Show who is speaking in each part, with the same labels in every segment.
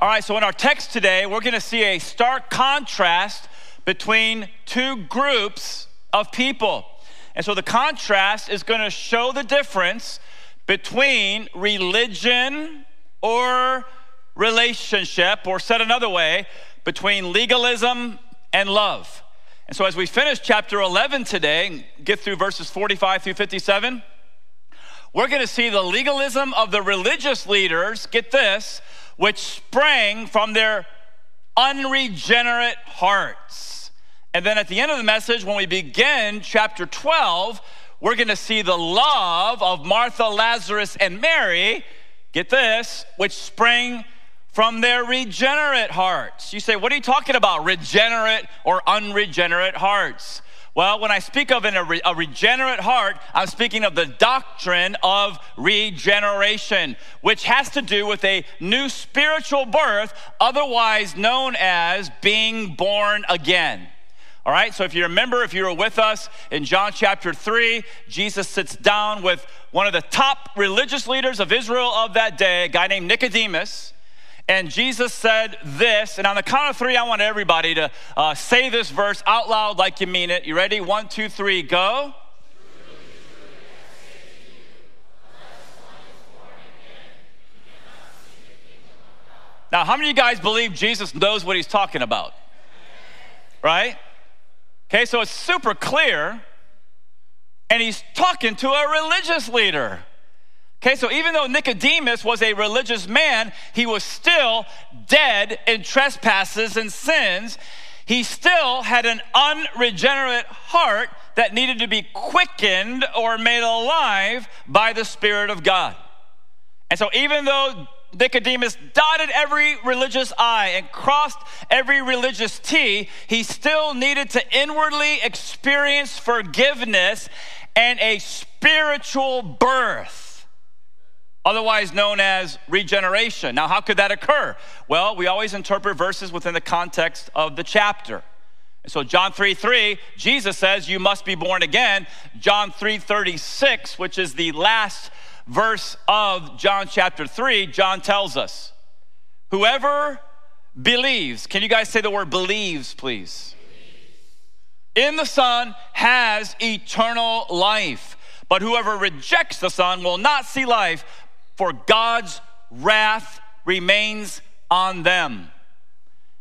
Speaker 1: All right, so in our text today, we're going to see a stark contrast between two groups of people. And so the contrast is going to show the difference between religion or relationship, or said another way, between legalism and love. And so as we finish chapter 11 today, get through verses 45 through 57, we're going to see the legalism of the religious leaders, get this, which sprang from their unregenerate hearts. And then at the end of the message, when we begin chapter 12, we're going to see the love of Martha, Lazarus, and Mary, get this, which sprang from their regenerate hearts. You say, what are you talking about? Regenerate or unregenerate hearts? Well, when I speak of a, re- a, regenerate heart, I'm speaking of the doctrine of regeneration, which has to do with a new spiritual birth, otherwise known as being born again. All right, so if you remember, if you were with us in John chapter 3, Jesus sits down with one of the top religious leaders of Israel of that day, a guy named Nicodemus. And Jesus said this, and on the count of three, I want everybody to uh, say this verse out loud like you mean it. You ready? One, two, three, go. Now, how many of you guys believe Jesus knows what he's talking about? Right? Okay, so it's super clear, and he's talking to a religious leader. Okay, so even though Nicodemus was a religious man, he was still dead in trespasses and sins. He still had an unregenerate heart that needed to be quickened or made alive by the Spirit of God. And so, even though Nicodemus dotted every religious I and crossed every religious T, he still needed to inwardly experience forgiveness and a spiritual birth otherwise known as regeneration. Now, how could that occur? Well, we always interpret verses within the context of the chapter. so John 3 3, Jesus says, You must be born again. John 3 36, which is the last verse of John chapter 3, John tells us, Whoever believes, can you guys say the word believes, please? In the Son has eternal life. But whoever rejects the Son will not see life, for God's wrath remains on them.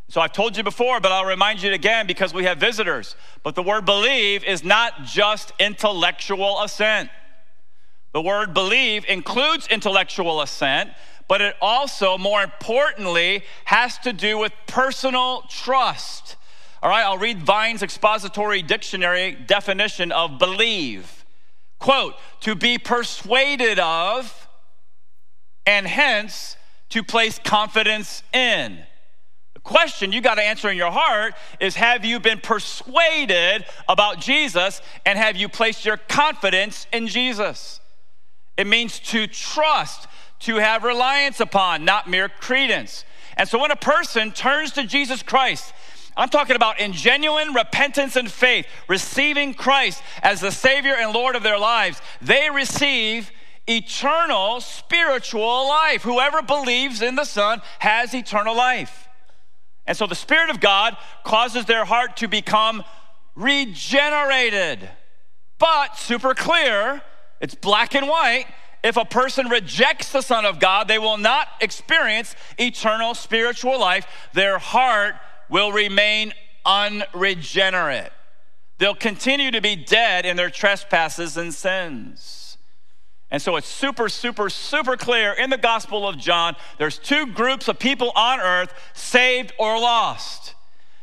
Speaker 1: So I've told you before, but I'll remind you again because we have visitors. But the word believe is not just intellectual assent. The word believe includes intellectual assent, but it also, more importantly, has to do with personal trust. All right, I'll read Vine's expository dictionary definition of believe. Quote, to be persuaded of and hence to place confidence in. The question you got to answer in your heart is Have you been persuaded about Jesus and have you placed your confidence in Jesus? It means to trust, to have reliance upon, not mere credence. And so when a person turns to Jesus Christ, I'm talking about in genuine repentance and faith, receiving Christ as the Savior and Lord of their lives, they receive eternal spiritual life. Whoever believes in the Son has eternal life. And so the Spirit of God causes their heart to become regenerated. But super clear, it's black and white. If a person rejects the Son of God, they will not experience eternal spiritual life. Their heart will remain unregenerate. They'll continue to be dead in their trespasses and sins. And so it's super, super, super clear in the Gospel of John there's two groups of people on earth saved or lost.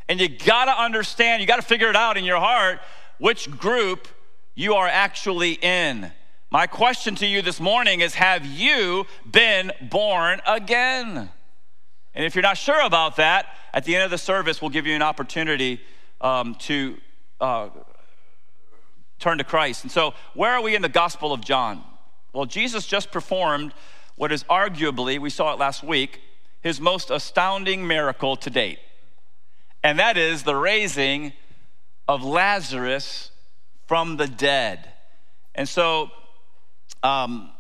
Speaker 1: And you gotta understand, you gotta figure it out in your heart which group you are actually in. My question to you this morning is Have you been born again? And if you're not sure about that, at the end of the service, we'll give you an opportunity um, to uh, turn to Christ. And so, where are we in the Gospel of John? Well, Jesus just performed what is arguably, we saw it last week, his most astounding miracle to date. And that is the raising of Lazarus from the dead. And so, um,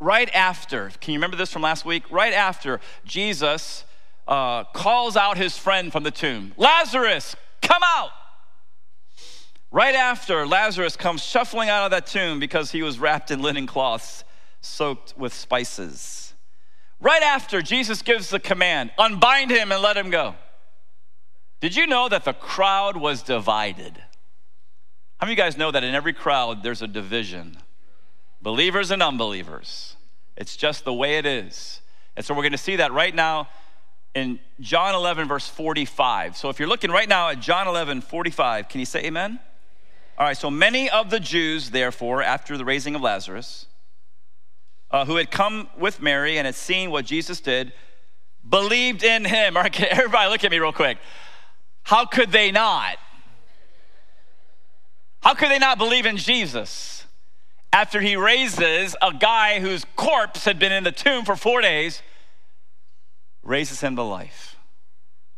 Speaker 1: right after, can you remember this from last week? Right after Jesus uh, calls out his friend from the tomb Lazarus, come out. Right after, Lazarus comes shuffling out of that tomb because he was wrapped in linen cloths soaked with spices. Right after, Jesus gives the command unbind him and let him go. Did you know that the crowd was divided? How many of you guys know that in every crowd there's a division? Believers and unbelievers. It's just the way it is. And so we're going to see that right now in John 11, verse 45. So if you're looking right now at John 11, 45, can you say amen? All right, so many of the Jews, therefore, after the raising of Lazarus, uh, who had come with Mary and had seen what Jesus did, believed in him. Everybody look at me real quick. How could they not? How could they not believe in Jesus after he raises a guy whose corpse had been in the tomb for four days, raises him to life?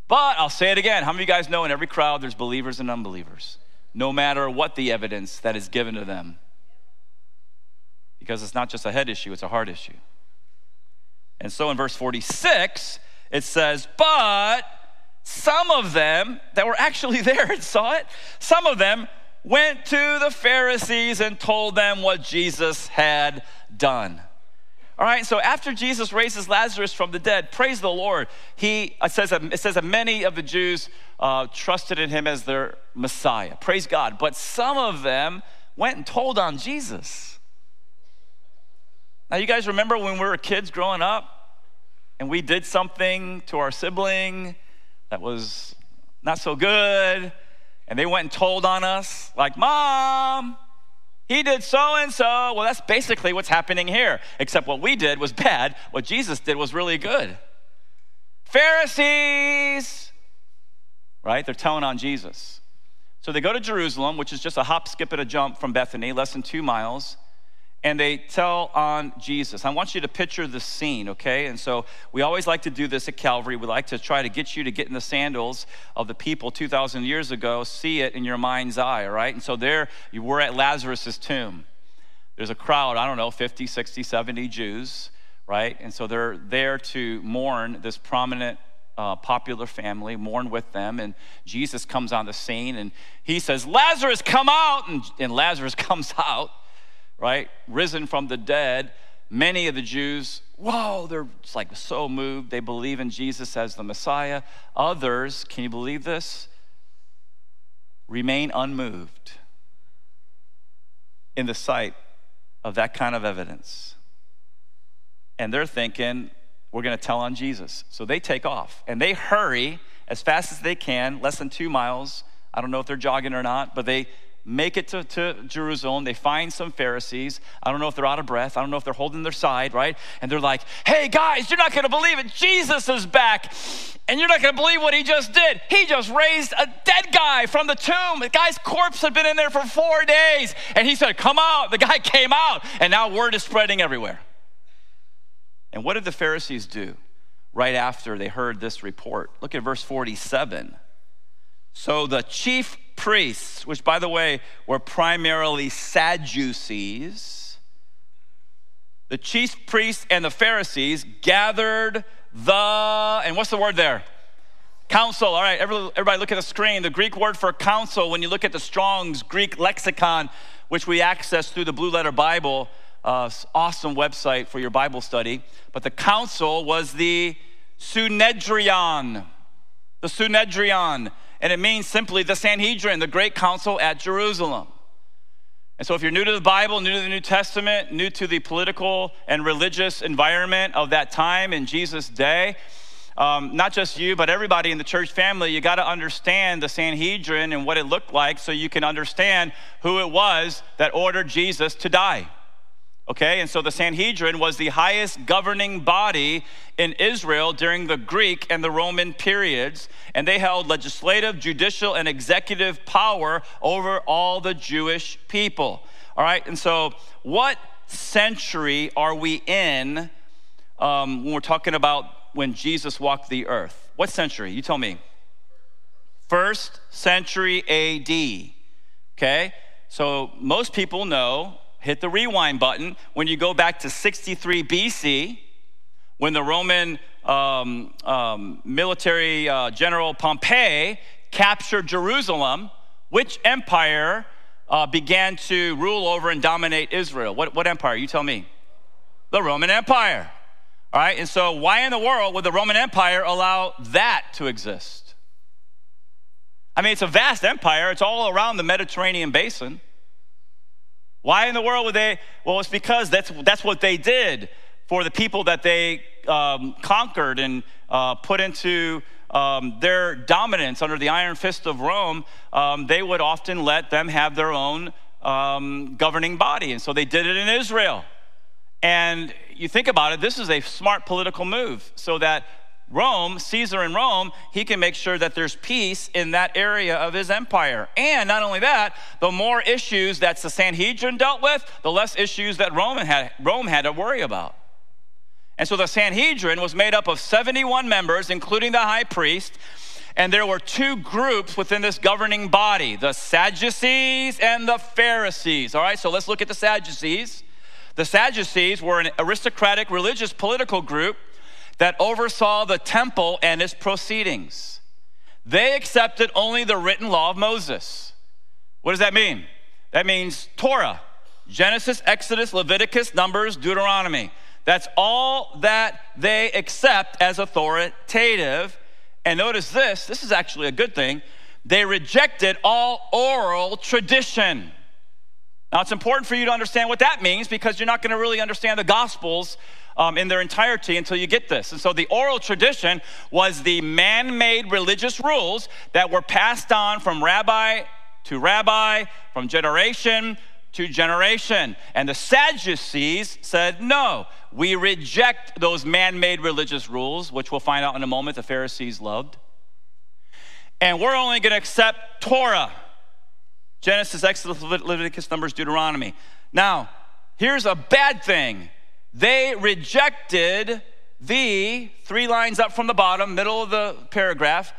Speaker 1: But I'll say it again. How many of you guys know in every crowd there's believers and unbelievers, no matter what the evidence that is given to them? Because it's not just a head issue, it's a heart issue. And so in verse 46, it says, But some of them that were actually there and saw it, some of them went to the Pharisees and told them what Jesus had done. All right, so after Jesus raises Lazarus from the dead, praise the Lord, he, it, says it says that many of the Jews uh, trusted in him as their Messiah. Praise God. But some of them went and told on Jesus. Now, you guys remember when we were kids growing up and we did something to our sibling that was not so good? and they went and told on us, like, Mom, he did so and so. Well, that's basically what's happening here, except what we did was bad. What Jesus did was really good. Pharisees, right? They're telling on Jesus. So they go to Jerusalem, which is just a hop, skip, and a jump from Bethany, less than two miles and they tell on Jesus. I want you to picture the scene, okay? And so we always like to do this at Calvary. We like to try to get you to get in the sandals of the people 2,000 years ago, see it in your mind's eye, all right? And so there you were at Lazarus's tomb. There's a crowd, I don't know, 50, 60, 70 Jews, right? And so they're there to mourn this prominent uh, popular family, mourn with them. And Jesus comes on the scene and he says, Lazarus, come out. And, and Lazarus comes out right? Risen from the dead. Many of the Jews, whoa, they're like so moved. They believe in Jesus as the Messiah. Others, can you believe this? Remain unmoved in the sight of that kind of evidence. And they're thinking, we're going to tell on Jesus. So they take off and they hurry as fast as they can, less than two miles. I don't know if they're jogging or not, but they make it to, to Jerusalem. They find some Pharisees. I don't know if they're out of breath. I don't know if they're holding their side, right? And they're like, hey, guys, you're not going to believe it. Jesus is back. And you're not going to believe what he just did. He just raised a dead guy from the tomb. The guy's corpse had been in there for four days. And he said, come out. The guy came out. And now word is spreading everywhere. And what did the Pharisees do right after they heard this report? Look at verse 47. So the chief priests, which by the way were primarily Sadducees, the chief priests and the Pharisees gathered the, and what's the word there? Council. All right, everybody look at the screen. The Greek word for council, when you look at the Strong's Greek lexicon, which we access through the Blue Letter Bible, uh, awesome website for your Bible study. But the council was the Sunedrion. The Sunedrion and it means simply the Sanhedrin, the great council at Jerusalem. And so, if you're new to the Bible, new to the New Testament, new to the political and religious environment of that time in Jesus' day, um, not just you, but everybody in the church family, you got to understand the Sanhedrin and what it looked like so you can understand who it was that ordered Jesus to die. Okay, and so the Sanhedrin was the highest governing body in Israel during the Greek and the Roman periods, and they held legislative, judicial, and executive power over all the Jewish people. All right, and so what century are we in um, when we're talking about when Jesus walked the earth? What century? You tell me. First century AD. Okay, so most people know hit the rewind button when you go back to 63 BC when the Roman um, um, military uh, general Pompey captured Jerusalem, which empire uh, began to rule over and dominate Israel? What, what empire? You tell me. The Roman Empire. All right, and so why in the world would the Roman Empire allow that to exist? I mean, it's a vast empire, it's all around the Mediterranean basin. Why in the world would they? Well, it's because that's, that's what they did for the people that they um, conquered and uh, put into um, their dominance under the iron fist of Rome. Um, they would often let them have their own um, governing body. And so they did it in Israel. And you think about it, this is a smart political move so that Rome, Caesar in Rome, he can make sure that there's peace in that area of his empire. And not only that, the more issues that the Sanhedrin dealt with, the less issues that Rome had, Rome had to worry about. And so the Sanhedrin was made up of 71 members, including the high priest. And there were two groups within this governing body the Sadducees and the Pharisees. All right, so let's look at the Sadducees. The Sadducees were an aristocratic religious political group that oversaw the temple and its proceedings. They accepted only the written law of Moses. What does that mean? That means Torah, Genesis, Exodus, Leviticus, Numbers, Deuteronomy. That's all that they accept as authoritative. And notice this this is actually a good thing. They rejected all oral tradition. Now, it's important for you to understand what that means because you're not going to really understand the Gospels um, in their entirety until you get this. And so the oral tradition was the man made religious rules that were passed on from rabbi to rabbi, from generation to generation. And the Sadducees said, no, we reject those man made religious rules, which we'll find out in a moment the Pharisees loved. And we're only going to accept Torah Genesis, Exodus, Leviticus, Numbers, Deuteronomy. Now, here's a bad thing they rejected the three lines up from the bottom, middle of the paragraph,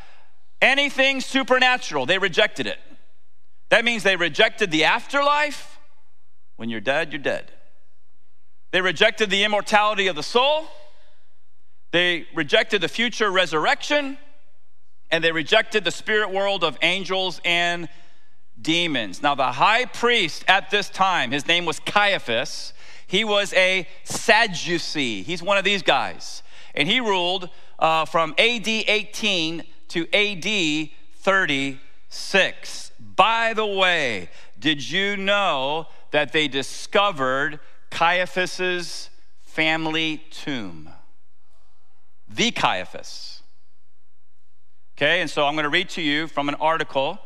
Speaker 1: anything supernatural. They rejected it. That means they rejected the afterlife. When you're dead, you're dead. They rejected the immortality of the soul. They rejected the future resurrection. And they rejected the spirit world of angels and demons. Now, the high priest at this time, his name was Caiaphas, he was a Sadducee. He's one of these guys. And he ruled uh, from AD 18 to AD 36. By the way, did you know that they discovered Caiaphas's family tomb? The Caiaphas. Okay, and so I'm going to read to you from an article,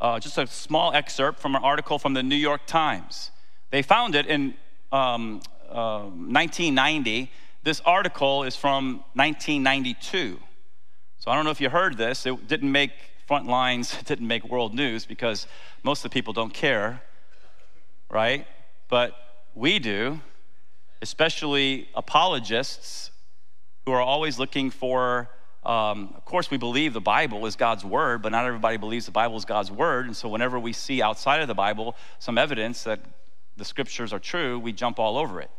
Speaker 1: uh, just a small excerpt from an article from the New York Times. They found it in um, uh, 1990. This article is from 1992. So I don't know if you heard this. It didn't make front lines, it didn't make world news because most of the people don't care, right? But we do, especially apologists who are always looking for. Um, of course, we believe the Bible is God's word, but not everybody believes the Bible is God's word. And so, whenever we see outside of the Bible some evidence that the scriptures are true, we jump all over it.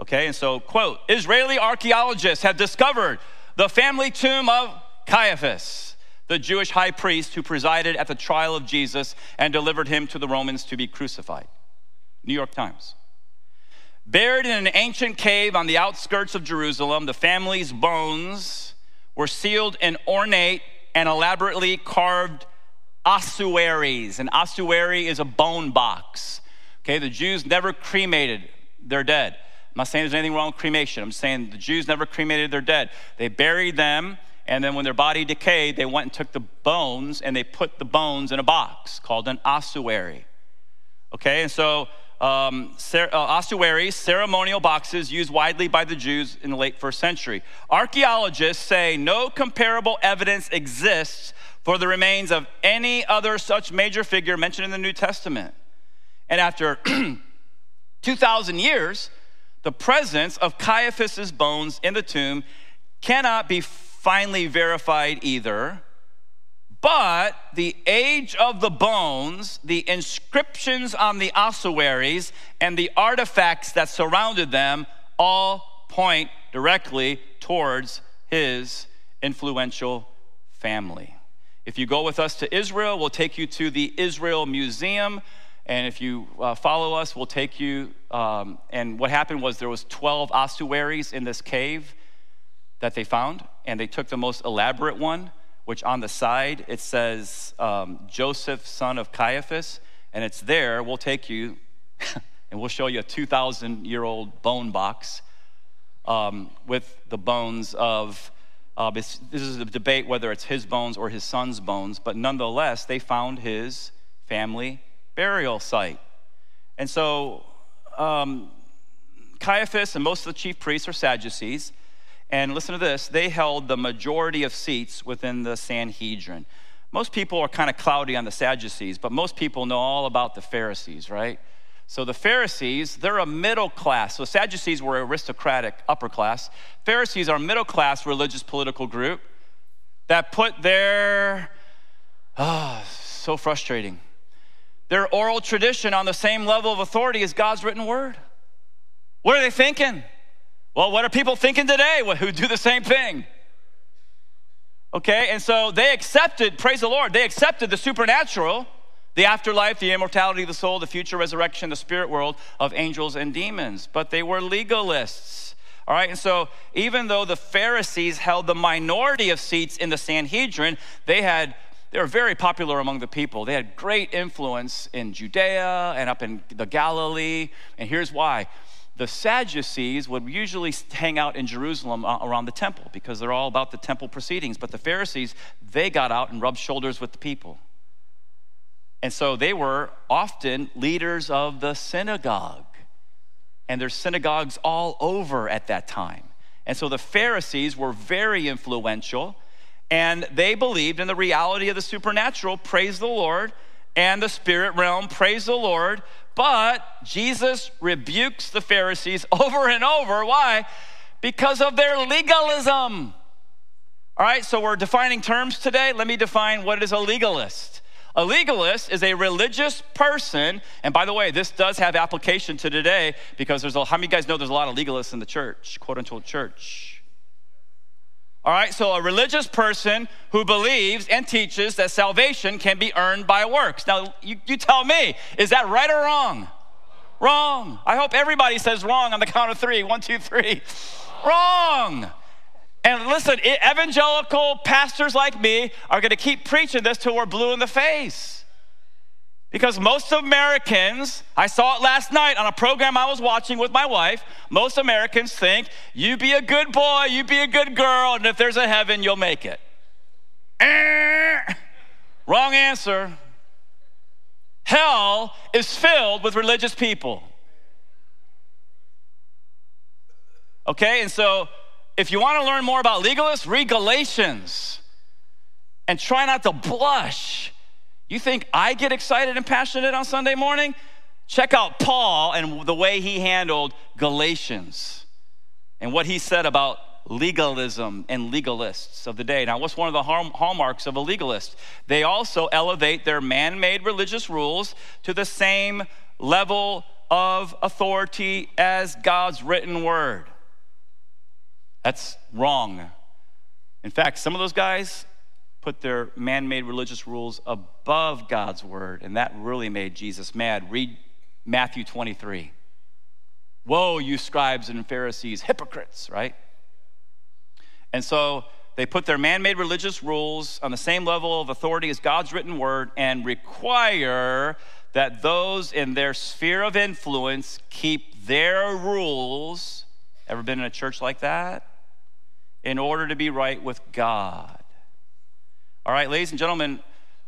Speaker 1: Okay, and so, quote Israeli archaeologists have discovered the family tomb of Caiaphas, the Jewish high priest who presided at the trial of Jesus and delivered him to the Romans to be crucified. New York Times. Buried in an ancient cave on the outskirts of Jerusalem, the family's bones were sealed in ornate and elaborately carved ossuaries. An ossuary is a bone box. Okay, the Jews never cremated their dead. I'm not saying there's anything wrong with cremation. I'm saying the Jews never cremated their dead. They buried them, and then when their body decayed, they went and took the bones and they put the bones in a box called an ossuary. Okay, and so um, uh, ossuaries, ceremonial boxes used widely by the Jews in the late first century. Archaeologists say no comparable evidence exists for the remains of any other such major figure mentioned in the New Testament. And after 2,000 years, the presence of Caiaphas's bones in the tomb cannot be finally verified either. But the age of the bones, the inscriptions on the ossuaries, and the artifacts that surrounded them all point directly towards his influential family. If you go with us to Israel, we'll take you to the Israel Museum. And if you uh, follow us, we'll take you. Um, and what happened was there was 12 ossuaries in this cave that they found, and they took the most elaborate one, which on the side it says um, Joseph, son of Caiaphas, and it's there. We'll take you, and we'll show you a 2,000 year old bone box um, with the bones of. Uh, this, this is a debate whether it's his bones or his son's bones, but nonetheless, they found his family burial site. And so, um, Caiaphas and most of the chief priests are Sadducees. And listen to this they held the majority of seats within the Sanhedrin. Most people are kind of cloudy on the Sadducees, but most people know all about the Pharisees, right? So the Pharisees, they're a middle class. So Sadducees were aristocratic upper class. Pharisees are a middle class religious political group that put their, oh, so frustrating, their oral tradition on the same level of authority as God's written word. What are they thinking? Well, what are people thinking today who do the same thing? Okay, and so they accepted, praise the Lord, they accepted the supernatural, the afterlife, the immortality of the soul, the future resurrection, the spirit world of angels and demons, but they were legalists. All right, and so even though the Pharisees held the minority of seats in the Sanhedrin, they had they were very popular among the people. They had great influence in Judea and up in the Galilee. And here's why the Sadducees would usually hang out in Jerusalem uh, around the temple because they're all about the temple proceedings. But the Pharisees, they got out and rubbed shoulders with the people. And so they were often leaders of the synagogue. And there's synagogues all over at that time. And so the Pharisees were very influential and they believed in the reality of the supernatural, praise the Lord, and the spirit realm, praise the Lord, but Jesus rebukes the Pharisees over and over. Why? Because of their legalism. All right, so we're defining terms today. Let me define what is a legalist. A legalist is a religious person, and by the way, this does have application to today because there's a, how many guys know there's a lot of legalists in the church, quote unquote church? All right, so a religious person who believes and teaches that salvation can be earned by works. Now, you, you tell me, is that right or wrong? Wrong. I hope everybody says wrong on the count of three. One, two, three. Wrong. And listen, evangelical pastors like me are going to keep preaching this till we're blue in the face. Because most Americans, I saw it last night on a program I was watching with my wife, most Americans think you be a good boy, you be a good girl, and if there's a heaven, you'll make it. Eh. Wrong answer. Hell is filled with religious people. Okay, and so if you want to learn more about legalists, read Galatians and try not to blush you think I get excited and passionate on Sunday morning? Check out Paul and the way he handled Galatians and what he said about legalism and legalists of the day. Now, what's one of the hallmarks of a legalist? They also elevate their man made religious rules to the same level of authority as God's written word. That's wrong. In fact, some of those guys put their man made religious rules above God's word, and that really made Jesus mad. Read Matthew 23. Woe, you scribes and Pharisees, hypocrites, right? And so they put their man made religious rules on the same level of authority as God's written word and require that those in their sphere of influence keep their rules. Ever been in a church like that? In order to be right with God. All right, ladies and gentlemen,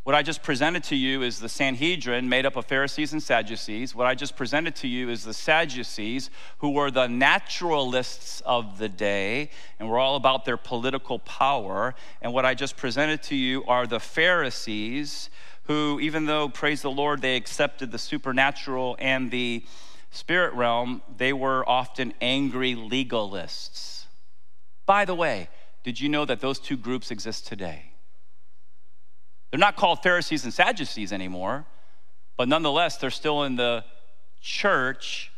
Speaker 1: what I just presented to you is the Sanhedrin made up of Pharisees and Sadducees. What I just presented to you is the Sadducees, who were the naturalists of the day and were all about their political power. And what I just presented to you are the Pharisees, who, even though, praise the Lord, they accepted the supernatural and the spirit realm, they were often angry legalists. By the way, did you know that those two groups exist today? They're not called Pharisees and Sadducees anymore, but nonetheless, they're still in the church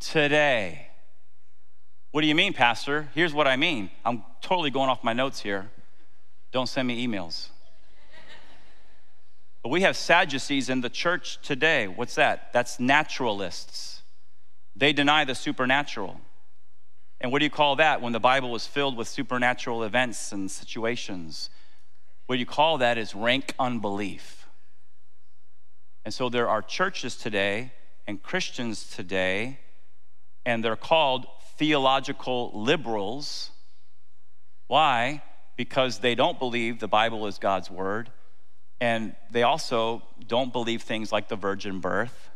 Speaker 1: today. What do you mean, Pastor? Here's what I mean. I'm totally going off my notes here. Don't send me emails. but we have Sadducees in the church today. What's that? That's naturalists. They deny the supernatural. And what do you call that when the Bible is filled with supernatural events and situations? What you call that is rank unbelief. And so there are churches today and Christians today, and they're called theological liberals. Why? Because they don't believe the Bible is God's word, and they also don't believe things like the virgin birth.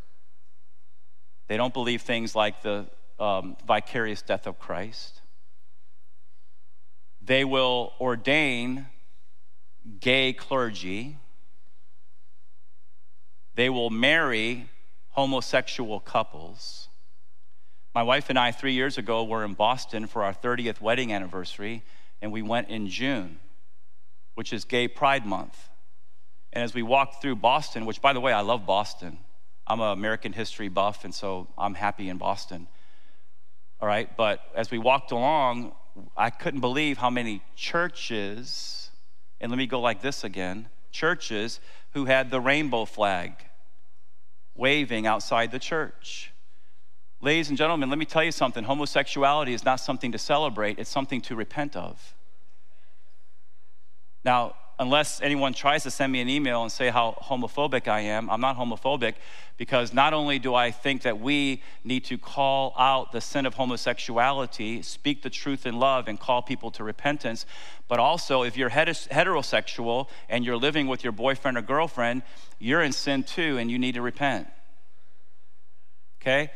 Speaker 1: They don't believe things like the um, vicarious death of Christ. They will ordain gay clergy. They will marry homosexual couples. My wife and I, three years ago, were in Boston for our 30th wedding anniversary, and we went in June, which is Gay Pride Month. And as we walked through Boston, which, by the way, I love Boston, I'm an American history buff, and so I'm happy in Boston. All right, but as we walked along, I couldn't believe how many churches, and let me go like this again churches who had the rainbow flag waving outside the church. Ladies and gentlemen, let me tell you something homosexuality is not something to celebrate, it's something to repent of. Now, unless anyone tries to send me an email and say how homophobic I am, I'm not homophobic because not only do I think that we need to call out the sin of homosexuality, speak the truth in love, and call people to repentance, but also if you're heterosexual and you're living with your boyfriend or girlfriend, you're in sin too and you need to repent. Okay?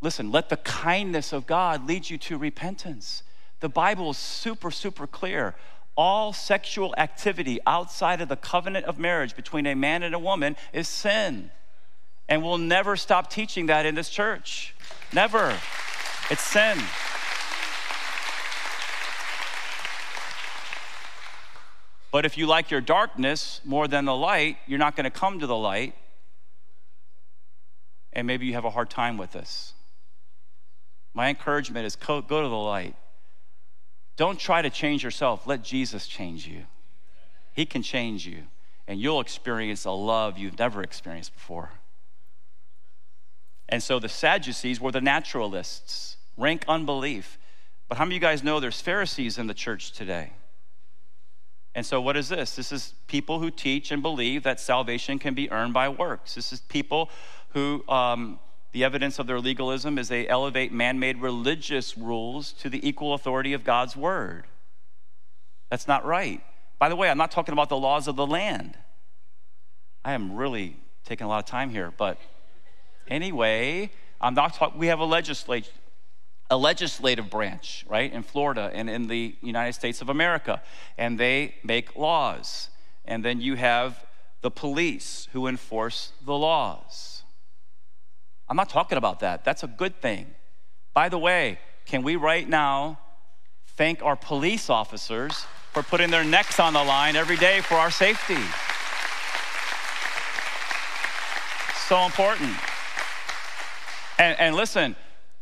Speaker 1: Listen, let the kindness of God lead you to repentance. The Bible is super, super clear. All sexual activity outside of the covenant of marriage between a man and a woman is sin. And we'll never stop teaching that in this church. Never. It's sin. But if you like your darkness more than the light, you're not going to come to the light. And maybe you have a hard time with this. My encouragement is go, to the light. Don't try to change yourself. Let Jesus change you. He can change you, and you'll experience a love you've never experienced before. And so the Sadducees were the naturalists, rank unbelief. But how many of you guys know there's Pharisees in the church today? And so, what is this? This is people who teach and believe that salvation can be earned by works. This is people who um, the evidence of their legalism is they elevate man made religious rules to the equal authority of God's word. That's not right. By the way, I'm not talking about the laws of the land. I am really taking a lot of time here, but anyway, I'm not talking, we have a legislature. A legislative branch, right, in Florida and in the United States of America, and they make laws. And then you have the police who enforce the laws. I'm not talking about that. That's a good thing. By the way, can we right now thank our police officers for putting their necks on the line every day for our safety? So important. And, and listen,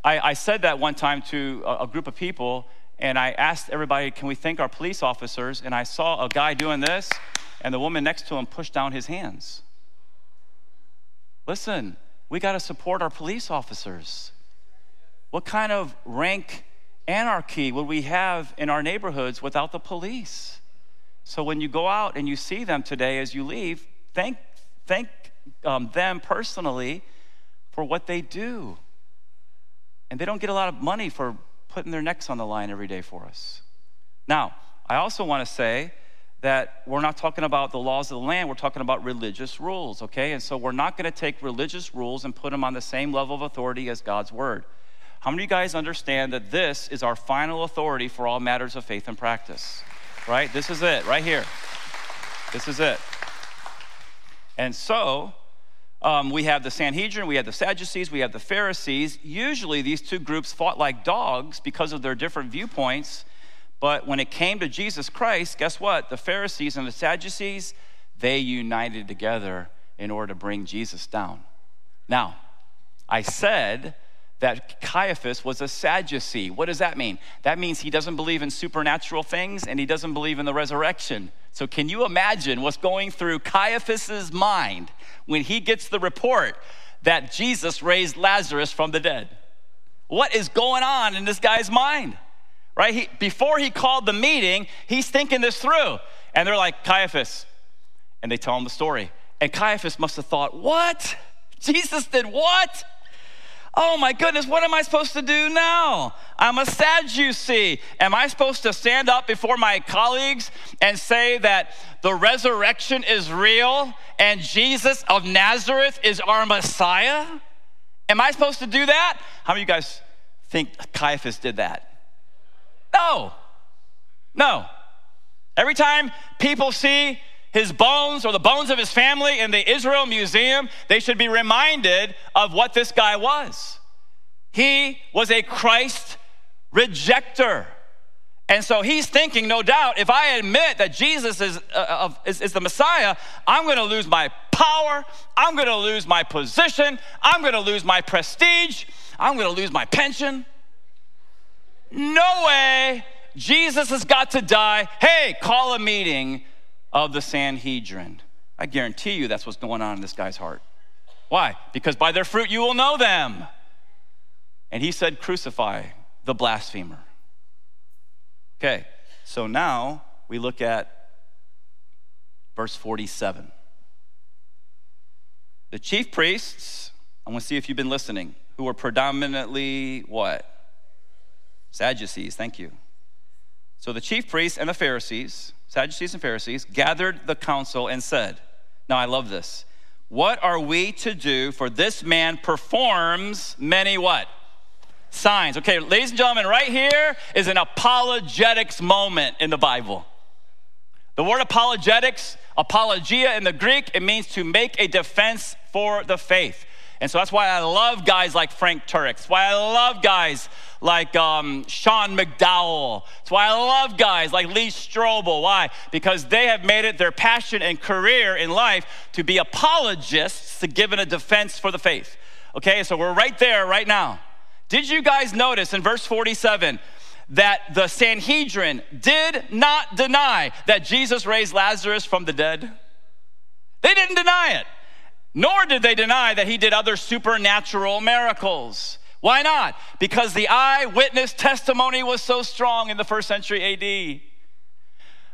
Speaker 1: I, I, said that one time to a, a group of people, and I asked everybody, can we thank our police officers? And I saw a guy doing this, and the woman next to him pushed down his hands. Listen, we got to support our police officers. What kind of rank anarchy would we have in our neighborhoods without the police? So when you go out and you see them today as you leave, thank, thank um, them personally for what they do. And they don't get a lot of money for putting their necks on the line every day for us. Now, I also want to say that we're not talking about the laws of the land, we're talking about religious rules, okay? And so we're not going to take religious rules and put them on the same level of authority as God's word. How many of you guys understand that this is our final authority for all matters of faith and practice? Right? This is it, right here. This is it. And so, um, we have the Sanhedrin, we have the Sadducees, we have the Pharisees. Usually, these two groups fought like dogs because of their different viewpoints but when it came to Jesus Christ, guess what? The Pharisees and the Sadducees, they united together in order to bring Jesus down. Now, I said that Caiaphas was a Sadducee. What does that mean? That means he doesn't believe in supernatural things and he doesn't believe in the resurrection. So, can you imagine what's going through Caiaphas's mind when he gets the report that Jesus raised Lazarus from the dead? What is going on in this guy's mind? Right? He, before he called the meeting, he's thinking this through. And they're like, Caiaphas. And they tell him the story. And Caiaphas must have thought, What? Jesus did what? Oh my goodness, what am I supposed to do now? I'm a Sadducee. Am I supposed to stand up before my colleagues and say that the resurrection is real and Jesus of Nazareth is our Messiah? Am I supposed to do that? How many of you guys think Caiaphas did that? No. No. Every time people see his bones or the bones of his family in the Israel Museum, they should be reminded of what this guy was. He was a Christ rejecter. And so he's thinking, no doubt, if I admit that Jesus is, uh, is, is the Messiah, I'm going to lose my power. I'm going to lose my position. I'm going to lose my prestige. I'm going to lose my pension. No way. Jesus has got to die. Hey, call a meeting of the Sanhedrin. I guarantee you that's what's going on in this guy's heart. Why? Because by their fruit you will know them. And he said, Crucify the blasphemer. Okay, so now we look at verse 47. The chief priests, I want to see if you've been listening, who were predominantly what? Sadducees, thank you. So the chief priests and the Pharisees Sadducees and Pharisees, gathered the council and said, Now I love this. What are we to do for this man performs many what? Signs. Okay, ladies and gentlemen, right here is an apologetics moment in the Bible. The word apologetics, apologia in the Greek, it means to make a defense for the faith. And so that's why I love guys like Frank Turek. That's why I love guys like um, Sean McDowell. That's why I love guys like Lee Strobel. Why? Because they have made it their passion and career in life to be apologists to give giving a defense for the faith. Okay, so we're right there right now. Did you guys notice in verse 47 that the Sanhedrin did not deny that Jesus raised Lazarus from the dead? They didn't deny it. Nor did they deny that he did other supernatural miracles. Why not? Because the eyewitness testimony was so strong in the first century AD.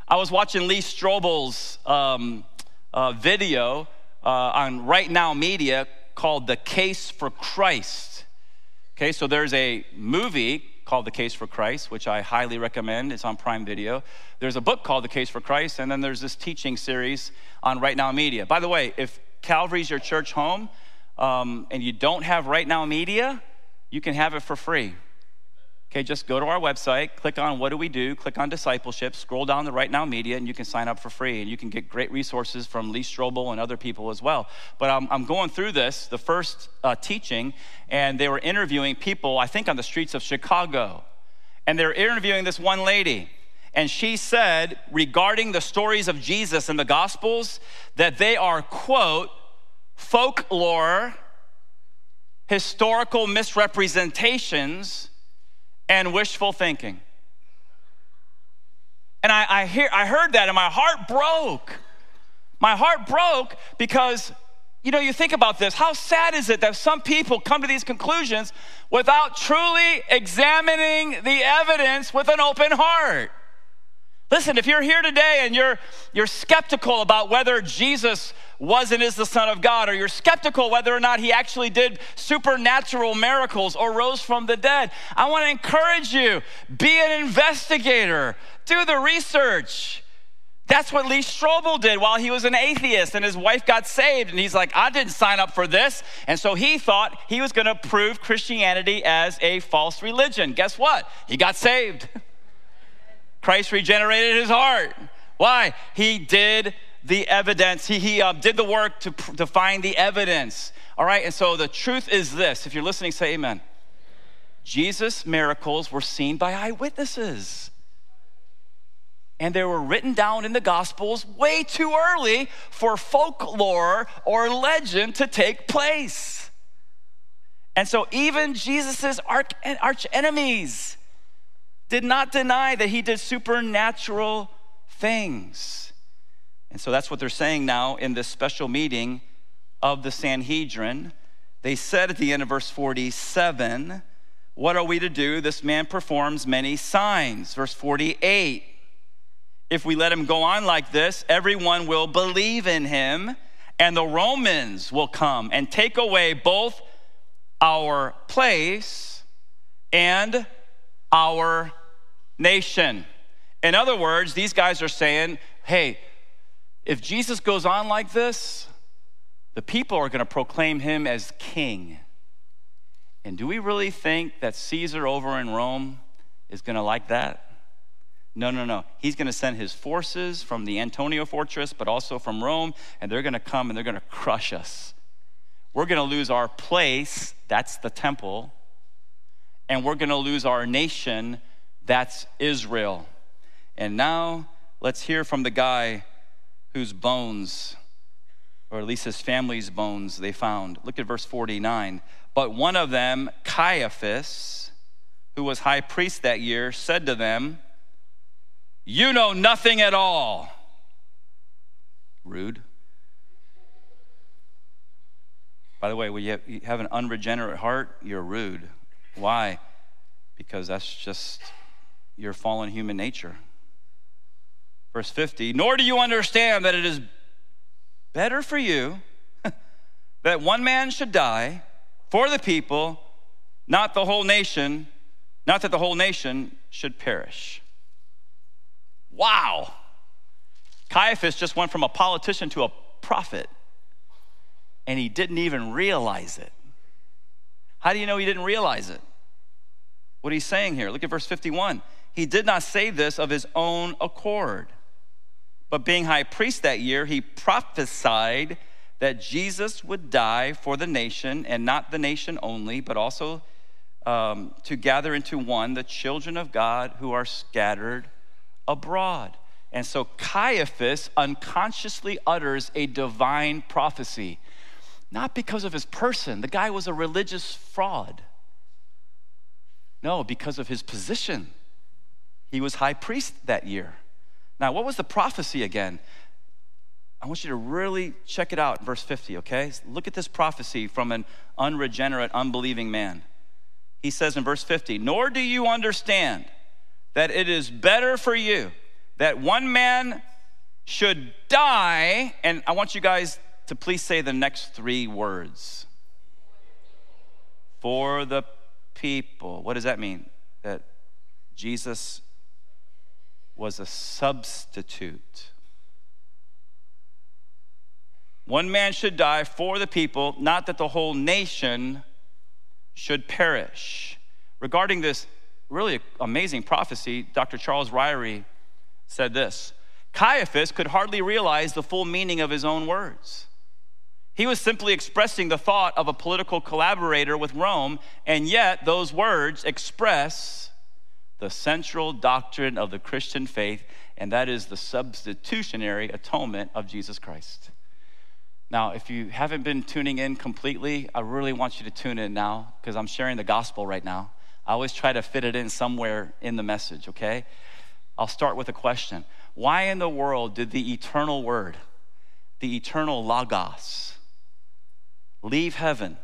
Speaker 1: I was watching Lee Strobel's um, uh, video uh, on Right Now Media called The Case for Christ. Okay, so there's a movie called The Case for Christ, which I highly recommend. It's on Prime Video. There's a book called The Case for Christ, and then there's this teaching series on Right Now Media. By the way, if Calvary's your church home um, and you don't have Right Now Media, you can have it for free. Okay, just go to our website, click on what do we do, click on discipleship, scroll down the Right Now Media, and you can sign up for free. And you can get great resources from Lee Strobel and other people as well. But I'm, I'm going through this, the first uh, teaching, and they were interviewing people, I think on the streets of Chicago. And they were interviewing this one lady. And she said, regarding the stories of Jesus in the Gospels, that they are, quote, folklore historical misrepresentations, and wishful thinking. And I, I, hear, I heard that and my heart broke. My heart broke because, you know, you think about this. How sad is it that some people come to these conclusions without truly examining the evidence with an open heart? Listen, if you're here today and you're, you're skeptical about whether Jesus was and is the Son of God, or you're skeptical whether or not he actually did supernatural miracles or rose from the dead, I want to encourage you be an investigator, do the research. That's what Lee Strobel did while he was an atheist and his wife got saved. And he's like, I didn't sign up for this. And so he thought he was going to prove Christianity as a false religion. Guess what? He got saved. Christ regenerated his heart. Why? He did the evidence, he, he uh, did the work to, to find the evidence. All right, and so the truth is this if you're listening, say amen. Jesus' miracles were seen by eyewitnesses. And they were written down in the Gospels way too early for folklore or legend to take place. And so even Jesus' arch enemies did not deny that he did supernatural things. And so that's what they're saying now in this special meeting of the Sanhedrin. They said at the end of verse 47, What are we to do? This man performs many signs. Verse 48, If we let him go on like this, everyone will believe in him, and the Romans will come and take away both our place and our nation. In other words, these guys are saying, hey, if Jesus goes on like this, the people are going to proclaim him as king. And do we really think that Caesar over in Rome is going to like that? No, no, no. He's going to send his forces from the Antonia fortress, but also from Rome, and they're going to come and they're going to crush us. We're going to lose our place, that's the temple, and we're going to lose our nation, that's Israel. And now let's hear from the guy whose bones, or at least his family's bones, they found. Look at verse 49. But one of them, Caiaphas, who was high priest that year, said to them, You know nothing at all. Rude. By the way, when you have an unregenerate heart, you're rude. Why? Because that's just your fallen human nature. Verse 50 Nor do you understand that it is better for you that one man should die for the people, not the whole nation, not that the whole nation should perish. Wow. Caiaphas just went from a politician to a prophet, and he didn't even realize it. How do you know he didn't realize it? What he's saying here, look at verse 51. He did not say this of his own accord. But being high priest that year, he prophesied that Jesus would die for the nation, and not the nation only, but also um, to gather into one the children of God who are scattered abroad. And so Caiaphas unconsciously utters a divine prophecy, not because of his person. The guy was a religious fraud. No, because of his position. He was high priest that year. Now, what was the prophecy again? I want you to really check it out in verse 50, okay? Look at this prophecy from an unregenerate, unbelieving man. He says in verse 50, Nor do you understand that it is better for you that one man should die, and I want you guys to please say the next three words for the people. What does that mean? That Jesus was a substitute. One man should die for the people, not that the whole nation should perish. Regarding this really amazing prophecy, Dr. Charles Ryrie said this Caiaphas could hardly realize the full meaning of his own words. He was simply expressing the thought of a political collaborator with Rome, and yet those words express the central doctrine of the Christian faith, and that is the substitutionary atonement of Jesus Christ. Now, if you haven't been tuning in completely, I really want you to tune in now because I'm sharing the gospel right now. I always try to fit it in somewhere in the message, okay? I'll start with a question Why in the world did the eternal word, the eternal Logos, leave heaven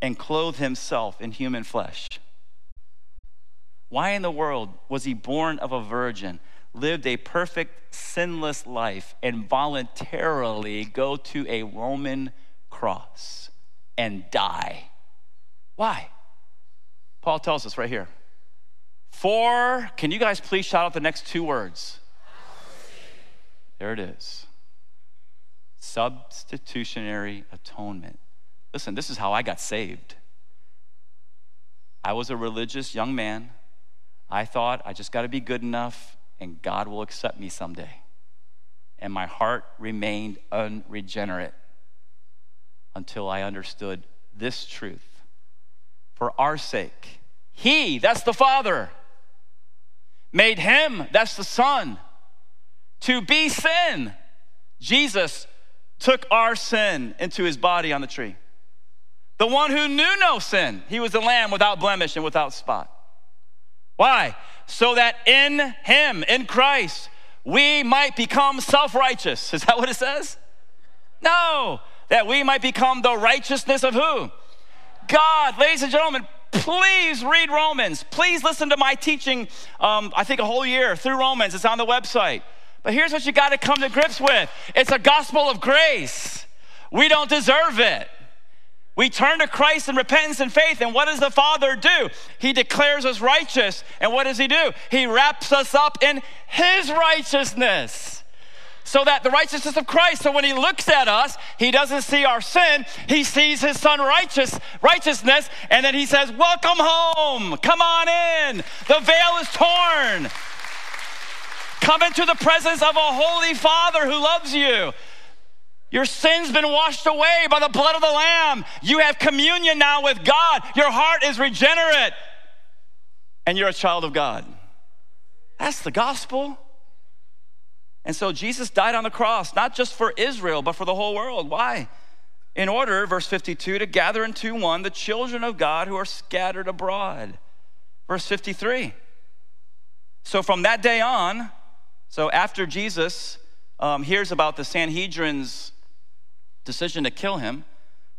Speaker 1: and clothe himself in human flesh? Why in the world was he born of a virgin? lived a perfect, sinless life and voluntarily go to a Roman cross and die. Why? Paul tells us right here. For, can you guys please shout out the next two words? There it is. Substitutionary atonement. Listen, this is how I got saved. I was a religious young man. I thought I just got to be good enough and God will accept me someday. And my heart remained unregenerate until I understood this truth. For our sake, He, that's the Father, made Him, that's the Son, to be sin. Jesus took our sin into His body on the tree. the one who knew no sin. He was the lamb without blemish and without spot. Why? So that in him, in Christ, we might become self righteous. Is that what it says? No, that we might become the righteousness of who? God. Ladies and gentlemen, please read Romans. Please listen to my teaching, um, I think a whole year through Romans. It's on the website. But here's what you got to come to grips with it's a gospel of grace. We don't deserve it. We turn to Christ in repentance and faith, and what does the Father do? He declares us righteous, and what does He do? He wraps us up in His righteousness. So that the righteousness of Christ, so when He looks at us, He doesn't see our sin, He sees His Son righteous, righteousness, and then He says, Welcome home, come on in. The veil is torn. Come into the presence of a holy Father who loves you. Your sin's been washed away by the blood of the Lamb. You have communion now with God. Your heart is regenerate, and you're a child of God. That's the gospel. And so Jesus died on the cross, not just for Israel, but for the whole world. Why? In order, verse 52, to gather into one the children of God who are scattered abroad. Verse 53. So from that day on, so after Jesus um, hears about the Sanhedrin's decision to kill him.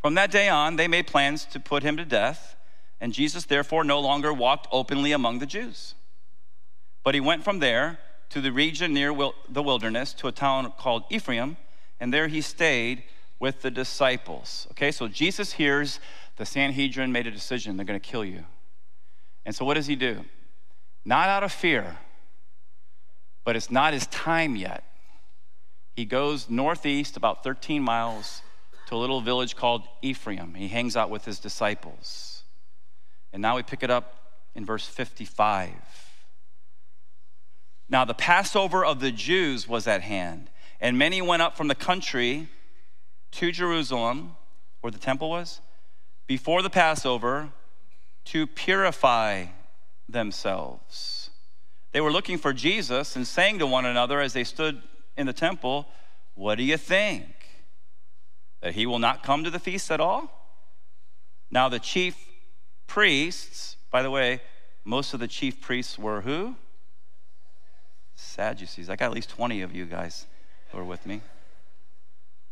Speaker 1: From that day on, they made plans to put him to death, and Jesus therefore no longer walked openly among the Jews. But he went from there to the region near the wilderness to a town called Ephraim, and there he stayed with the disciples. Okay, so Jesus hears the Sanhedrin made a decision, they're going to kill you. And so what does he do? Not out of fear, but it's not his time yet he goes northeast about 13 miles to a little village called Ephraim. He hangs out with his disciples. And now we pick it up in verse 55. Now, the Passover of the Jews was at hand, and many went up from the country to Jerusalem, where the temple was, before the Passover to purify themselves. They were looking for Jesus and saying to one another as they stood in the temple, What do you think? That he will not come to the feast at all? Now, the chief priests, by the way, most of the chief priests were who? Sadducees. I got at least 20 of you guys who are with me.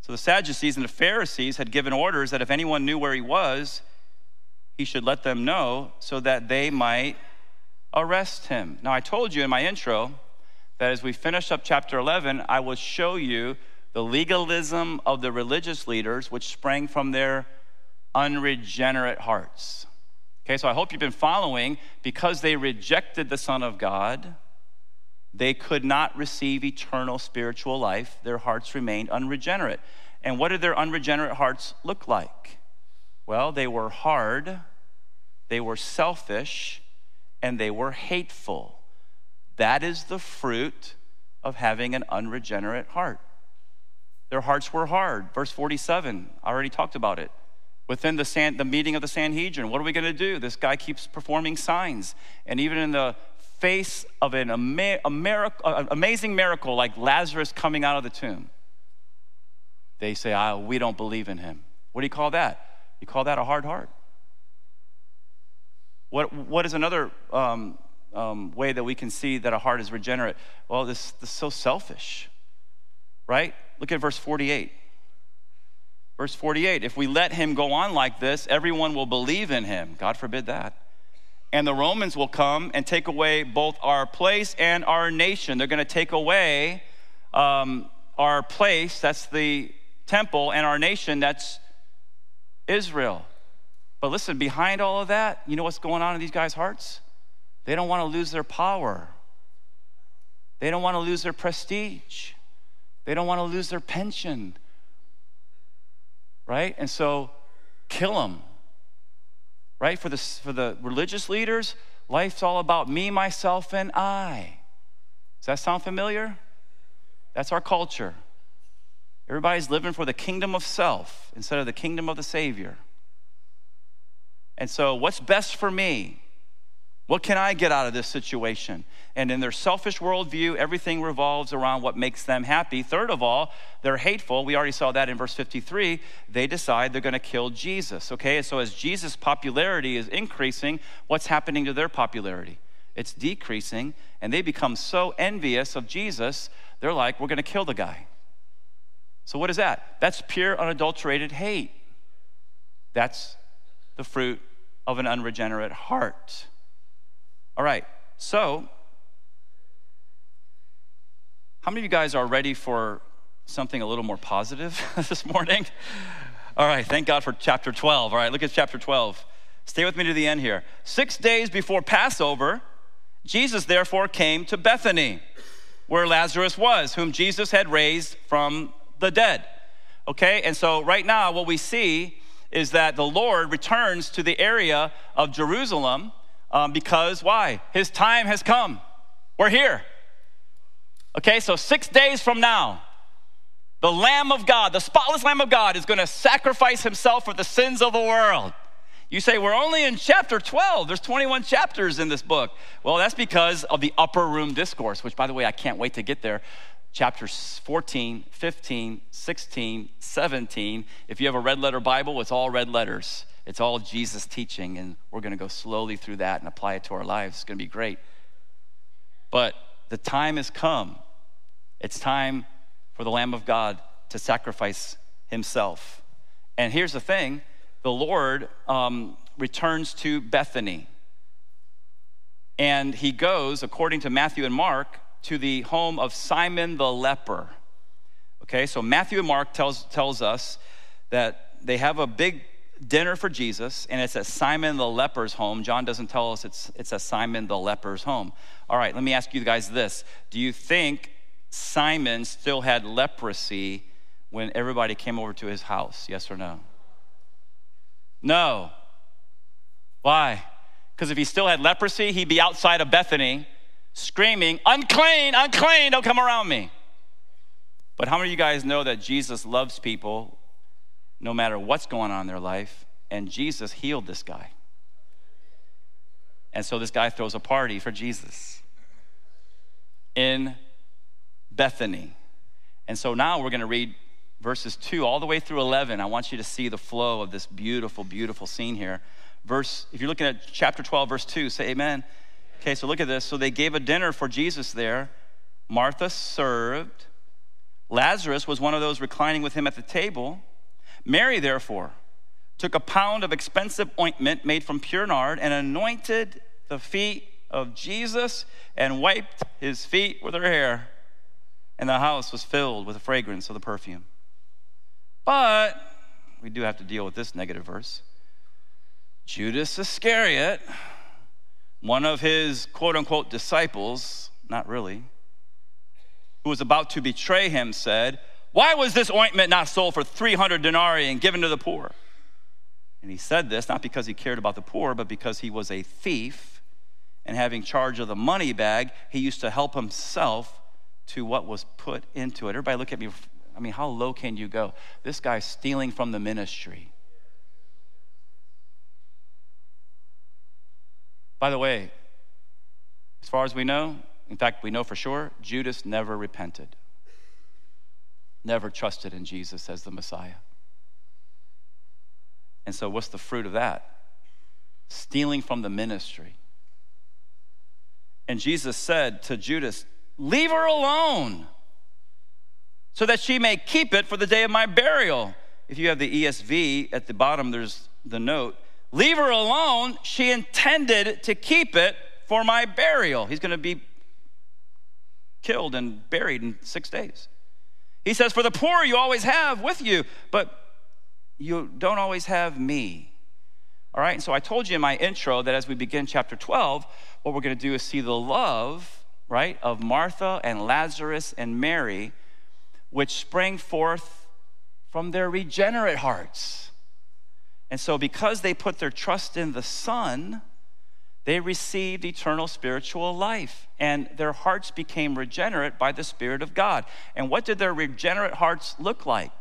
Speaker 1: So the Sadducees and the Pharisees had given orders that if anyone knew where he was, he should let them know so that they might arrest him. Now, I told you in my intro that as we finish up chapter 11, I will show you the legalism of the religious leaders, which sprang from their unregenerate hearts. Okay, so I hope you've been following. Because they rejected the Son of God, they could not receive eternal spiritual life. Their hearts remained unregenerate. And what did their unregenerate hearts look like? Well, they were hard, they were selfish, and they were hateful. That is the fruit of having an unregenerate heart. Their hearts were hard. Verse 47, I already talked about it. Within the, San, the meeting of the Sanhedrin, what are we going to do? This guy keeps performing signs. And even in the face of an ama- miracle, amazing miracle like Lazarus coming out of the tomb, they say, oh, We don't believe in him. What do you call that? You call that a hard heart. What, what is another um, um, way that we can see that a heart is regenerate? Well, this, this is so selfish, right? Look at verse 48. Verse 48 If we let him go on like this, everyone will believe in him. God forbid that. And the Romans will come and take away both our place and our nation. They're going to take away um, our place, that's the temple, and our nation, that's Israel. But listen, behind all of that, you know what's going on in these guys' hearts? They don't want to lose their power. They don't want to lose their prestige. They don't want to lose their pension. Right? And so kill them. Right? For the, for the religious leaders, life's all about me, myself, and I. Does that sound familiar? That's our culture. Everybody's living for the kingdom of self instead of the kingdom of the Savior. And so, what's best for me? What can I get out of this situation? And in their selfish worldview, everything revolves around what makes them happy. Third of all, they're hateful. We already saw that in verse 53. They decide they're going to kill Jesus. Okay, so as Jesus' popularity is increasing, what's happening to their popularity? It's decreasing, and they become so envious of Jesus, they're like, we're going to kill the guy. So, what is that? That's pure, unadulterated hate. That's the fruit of an unregenerate heart. All right, so how many of you guys are ready for something a little more positive this morning? All right, thank God for chapter 12. All right, look at chapter 12. Stay with me to the end here. Six days before Passover, Jesus therefore came to Bethany, where Lazarus was, whom Jesus had raised from the dead. Okay, and so right now, what we see is that the Lord returns to the area of Jerusalem um, because why? His time has come. We're here. Okay, so six days from now, the Lamb of God, the spotless Lamb of God, is going to sacrifice himself for the sins of the world. You say, we're only in chapter 12. There's 21 chapters in this book. Well, that's because of the upper room discourse, which, by the way, I can't wait to get there. Chapters 14, 15, 16, 17. If you have a red letter Bible, it's all red letters. It's all Jesus teaching, and we're going to go slowly through that and apply it to our lives. It's going to be great. But the time has come. It's time for the Lamb of God to sacrifice himself. And here's the thing the Lord um, returns to Bethany. And he goes, according to Matthew and Mark, to the home of Simon the leper. Okay, so Matthew and Mark tells, tells us that they have a big dinner for Jesus, and it's at Simon the leper's home. John doesn't tell us it's, it's at Simon the leper's home. All right, let me ask you guys this Do you think Simon still had leprosy when everybody came over to his house? Yes or no? No. Why? Because if he still had leprosy, he'd be outside of Bethany screaming, Unclean, unclean, don't come around me. But how many of you guys know that Jesus loves people no matter what's going on in their life. And Jesus healed this guy. And so this guy throws a party for Jesus in Bethany. And so now we're going to read verses 2 all the way through 11. I want you to see the flow of this beautiful, beautiful scene here. Verse, if you're looking at chapter 12, verse 2, say amen. Okay, so look at this. So they gave a dinner for Jesus there. Martha served. Lazarus was one of those reclining with him at the table. Mary, therefore, took a pound of expensive ointment made from pure nard and anointed the feet of Jesus and wiped his feet with her hair. And the house was filled with the fragrance of the perfume. But we do have to deal with this negative verse. Judas Iscariot, one of his quote unquote disciples, not really, who was about to betray him, said, why was this ointment not sold for 300 denarii and given to the poor? And he said this not because he cared about the poor, but because he was a thief and having charge of the money bag, he used to help himself to what was put into it. Everybody look at me. I mean, how low can you go? This guy's stealing from the ministry. By the way, as far as we know, in fact, we know for sure, Judas never repented never trusted in Jesus as the Messiah. And so, what's the fruit of that? Stealing from the ministry. And Jesus said to Judas, Leave her alone so that she may keep it for the day of my burial. If you have the ESV at the bottom, there's the note. Leave her alone. She intended to keep it for my burial. He's going to be killed and buried in six days. He says, For the poor you always have with you, but you don't always have me. All right, and so I told you in my intro that as we begin chapter 12, what we're going to do is see the love, right, of Martha and Lazarus and Mary, which sprang forth from their regenerate hearts. And so, because they put their trust in the Son, they received eternal spiritual life and their hearts became regenerate by the Spirit of God. And what did their regenerate hearts look like?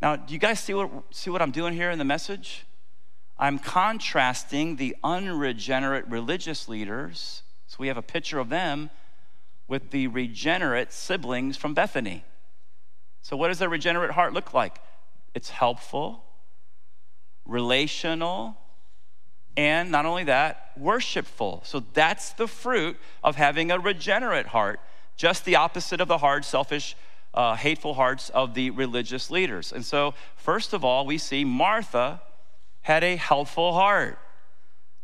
Speaker 1: Now, do you guys see what, see what I'm doing here in the message? I'm contrasting the unregenerate religious leaders, so we have a picture of them, with the regenerate siblings from Bethany. So, what does a regenerate heart look like? It's helpful, relational, and not only that, worshipful. So, that's the fruit of having a regenerate heart, just the opposite of the hard, selfish, uh, hateful hearts of the religious leaders. And so, first of all, we see Martha had a helpful heart.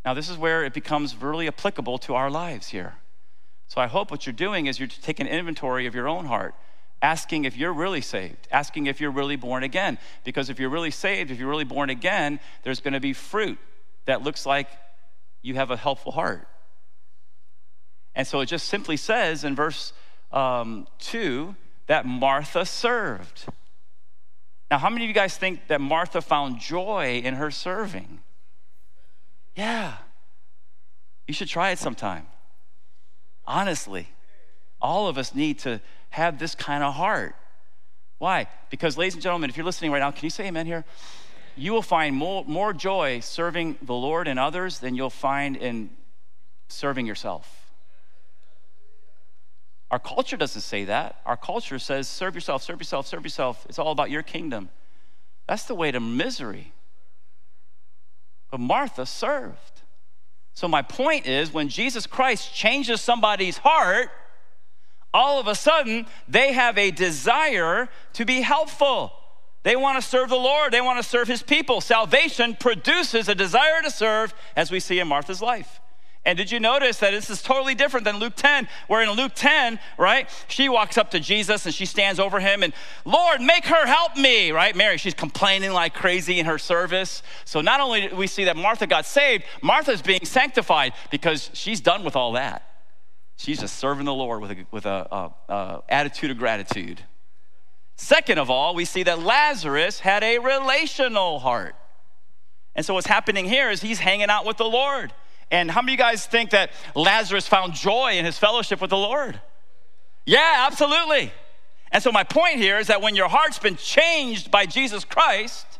Speaker 1: Now, this is where it becomes really applicable to our lives here. So I hope what you're doing is you're taking inventory of your own heart, asking if you're really saved, asking if you're really born again. Because if you're really saved, if you're really born again, there's going to be fruit that looks like you have a helpful heart. And so it just simply says in verse um, 2 that Martha served. Now, how many of you guys think that Martha found joy in her serving? Yeah. You should try it sometime. Honestly, all of us need to have this kind of heart. Why? Because, ladies and gentlemen, if you're listening right now, can you say amen here? You will find more, more joy serving the Lord and others than you'll find in serving yourself. Our culture doesn't say that. Our culture says, serve yourself, serve yourself, serve yourself. It's all about your kingdom. That's the way to misery. But Martha served. So, my point is when Jesus Christ changes somebody's heart, all of a sudden they have a desire to be helpful. They want to serve the Lord, they want to serve his people. Salvation produces a desire to serve, as we see in Martha's life. And did you notice that this is totally different than Luke 10, where in Luke 10, right, she walks up to Jesus and she stands over him and, Lord, make her help me, right? Mary, she's complaining like crazy in her service. So not only do we see that Martha got saved, Martha's being sanctified because she's done with all that. She's just serving the Lord with a, with a, a, a attitude of gratitude. Second of all, we see that Lazarus had a relational heart. And so what's happening here is he's hanging out with the Lord. And how many of you guys think that Lazarus found joy in his fellowship with the Lord? Yeah, absolutely. And so, my point here is that when your heart's been changed by Jesus Christ,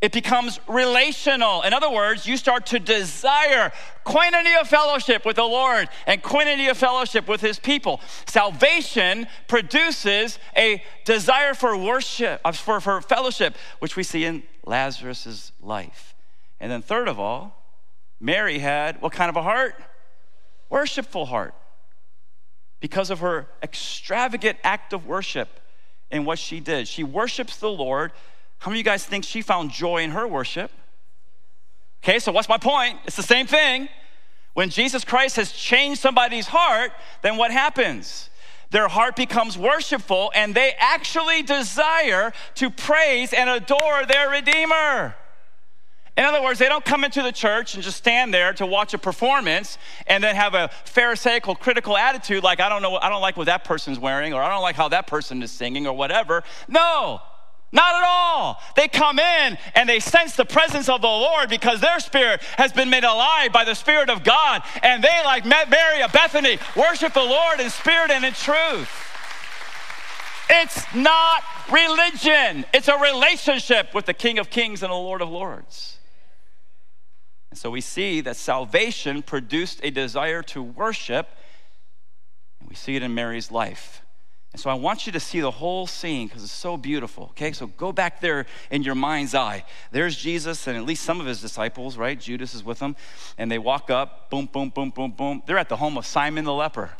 Speaker 1: it becomes relational. In other words, you start to desire koinonia of fellowship with the Lord and koinonia of fellowship with his people. Salvation produces a desire for worship, uh, for, for fellowship, which we see in Lazarus' life. And then, third of all, Mary had what kind of a heart? Worshipful heart. Because of her extravagant act of worship in what she did. She worships the Lord. How many of you guys think she found joy in her worship? Okay, so what's my point? It's the same thing. When Jesus Christ has changed somebody's heart, then what happens? Their heart becomes worshipful and they actually desire to praise and adore their Redeemer. In other words, they don't come into the church and just stand there to watch a performance and then have a pharisaical critical attitude like I don't know I don't like what that person's wearing or I don't like how that person is singing or whatever. No. Not at all. They come in and they sense the presence of the Lord because their spirit has been made alive by the Spirit of God. And they, like Mary of Bethany, worship the Lord in spirit and in truth. It's not religion, it's a relationship with the King of Kings and the Lord of Lords. And so we see that salvation produced a desire to worship, and we see it in Mary's life. And so I want you to see the whole scene because it's so beautiful. Okay, so go back there in your mind's eye. There's Jesus and at least some of his disciples, right? Judas is with them. And they walk up, boom, boom, boom, boom, boom. They're at the home of Simon the leper.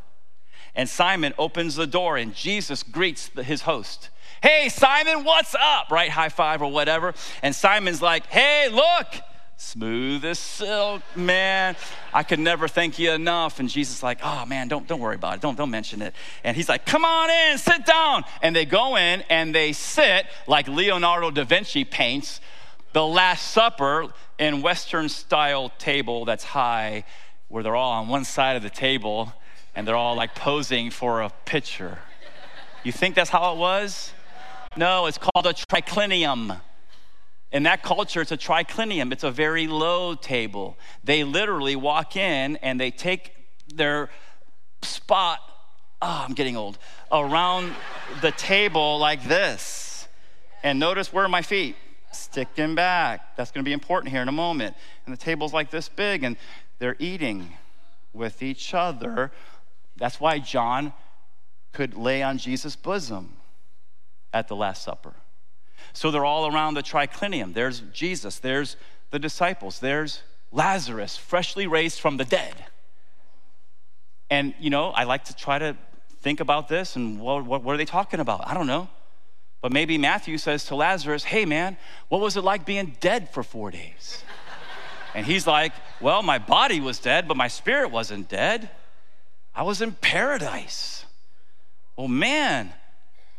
Speaker 1: And Simon opens the door and Jesus greets his host. Hey, Simon, what's up? Right? High five or whatever. And Simon's like, hey, look, smooth as silk, man. I could never thank you enough. And Jesus like, oh man, don't, don't worry about it. Don't, don't mention it. And he's like, come on in, sit down. And they go in and they sit like Leonardo da Vinci paints the Last Supper in Western style table that's high, where they're all on one side of the table and they're all like posing for a picture. You think that's how it was? No, it's called a triclinium. In that culture, it's a triclinium, it's a very low table. They literally walk in and they take their spot, oh, I'm getting old, around the table like this. And notice where are my feet? sticking back. That's going to be important here in a moment. And the table's like this big, and they're eating with each other. That's why John could lay on Jesus' bosom at the Last Supper. So they're all around the triclinium. There's Jesus, there's the disciples, there's Lazarus, freshly raised from the dead. And, you know, I like to try to think about this and what, what, what are they talking about? I don't know. But maybe Matthew says to Lazarus, Hey, man, what was it like being dead for four days? And he's like, Well, my body was dead, but my spirit wasn't dead. I was in paradise. Well, man,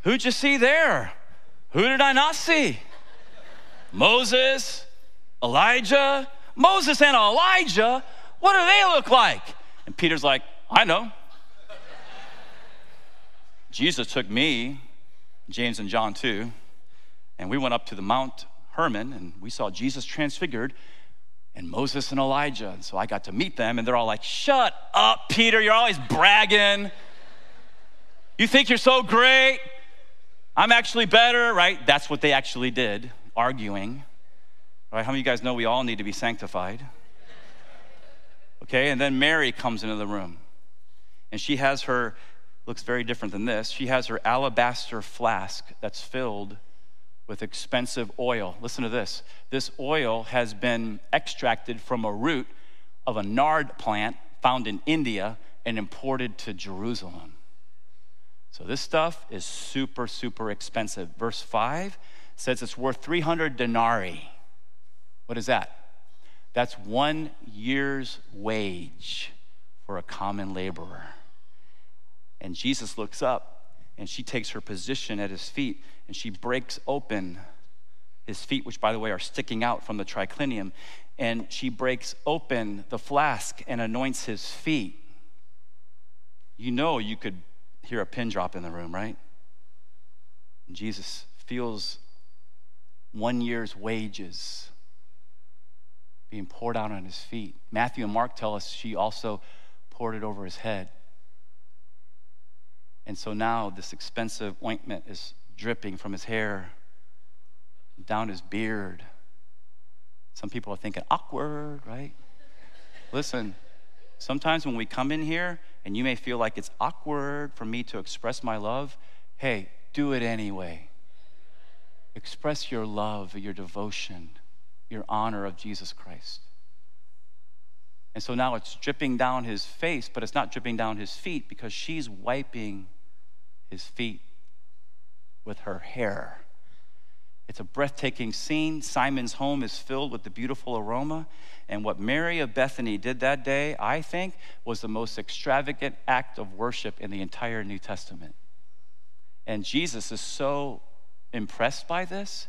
Speaker 1: who'd you see there? Who did I not see? Moses, Elijah. Moses and Elijah, what do they look like? And Peter's like, I know. Jesus took me, James and John too, and we went up to the Mount Hermon and we saw Jesus transfigured and Moses and Elijah. And so I got to meet them and they're all like, Shut up, Peter, you're always bragging. You think you're so great? I'm actually better, right? That's what they actually did, arguing. Right? How many of you guys know we all need to be sanctified? Okay, and then Mary comes into the room. And she has her looks very different than this. She has her alabaster flask that's filled with expensive oil. Listen to this. This oil has been extracted from a root of a nard plant found in India and imported to Jerusalem. So this stuff is super, super expensive. Verse 5 says it's worth 300 denarii. What is that? That's one year's wage for a common laborer. And Jesus looks up and she takes her position at his feet and she breaks open his feet, which, by the way, are sticking out from the triclinium. And she breaks open the flask and anoints his feet. You know, you could hear a pin drop in the room, right? And Jesus feels one year's wages being poured out on his feet. Matthew and Mark tell us she also poured it over his head. And so now this expensive ointment is dripping from his hair down his beard. Some people are thinking, awkward, right? Listen, sometimes when we come in here and you may feel like it's awkward for me to express my love, hey, do it anyway. Express your love, your devotion, your honor of Jesus Christ. And so now it's dripping down his face, but it's not dripping down his feet because she's wiping his feet with her hair. It's a breathtaking scene. Simon's home is filled with the beautiful aroma. And what Mary of Bethany did that day, I think, was the most extravagant act of worship in the entire New Testament. And Jesus is so impressed by this.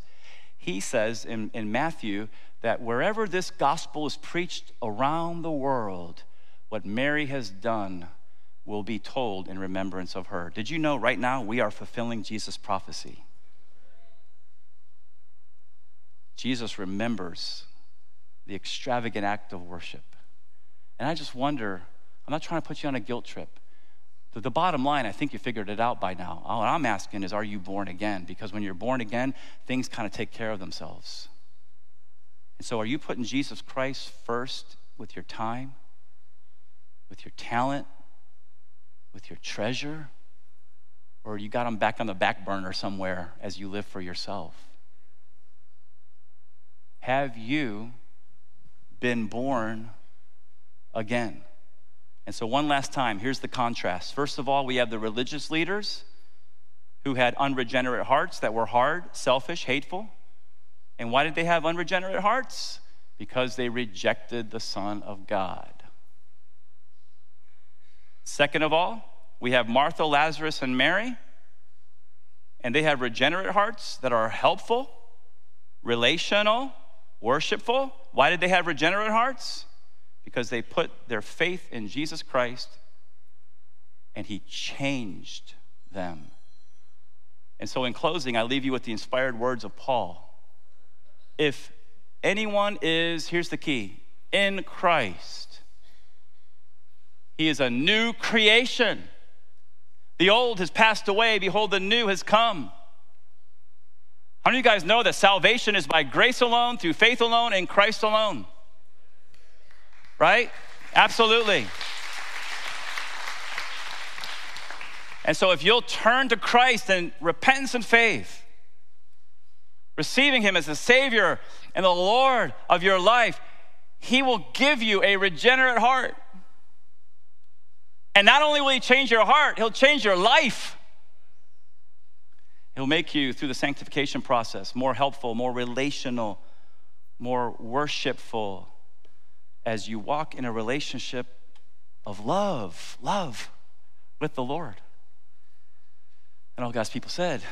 Speaker 1: He says in, in Matthew that wherever this gospel is preached around the world, what Mary has done will be told in remembrance of her. Did you know right now we are fulfilling Jesus' prophecy? Jesus remembers the extravagant act of worship. And I just wonder, I'm not trying to put you on a guilt trip. The, bottom line, I think you figured it out by now. All I'm asking is, are you born again? Because when you're born again, things kind of take care of themselves. And so, are you putting Jesus Christ first with your time, with your talent, with your treasure? Or you got him back on the back burner somewhere as you live for yourself? Have you been born again? And so, one last time, here's the contrast. First of all, we have the religious leaders who had unregenerate hearts that were hard, selfish, hateful. And why did they have unregenerate hearts? Because they rejected the Son of God. Second of all, we have Martha, Lazarus, and Mary, and they have regenerate hearts that are helpful, relational, worshipful. Why did they have regenerate hearts? Because they put their faith in Jesus Christ and He changed them. And so, in closing, I leave you with the inspired words of Paul. If anyone is, here's the key, in Christ, he is a new creation. The old has passed away, behold, the new has come. How many of you guys know that salvation is by grace alone, through faith alone, in Christ alone? Right? Absolutely. And so, if you'll turn to Christ in repentance and faith, receiving Him as the Savior and the Lord of your life, He will give you a regenerate heart. And not only will He change your heart, He'll change your life. He'll make you, through the sanctification process, more helpful, more relational, more worshipful as you walk in a relationship of love, love with the Lord. And all God's people said,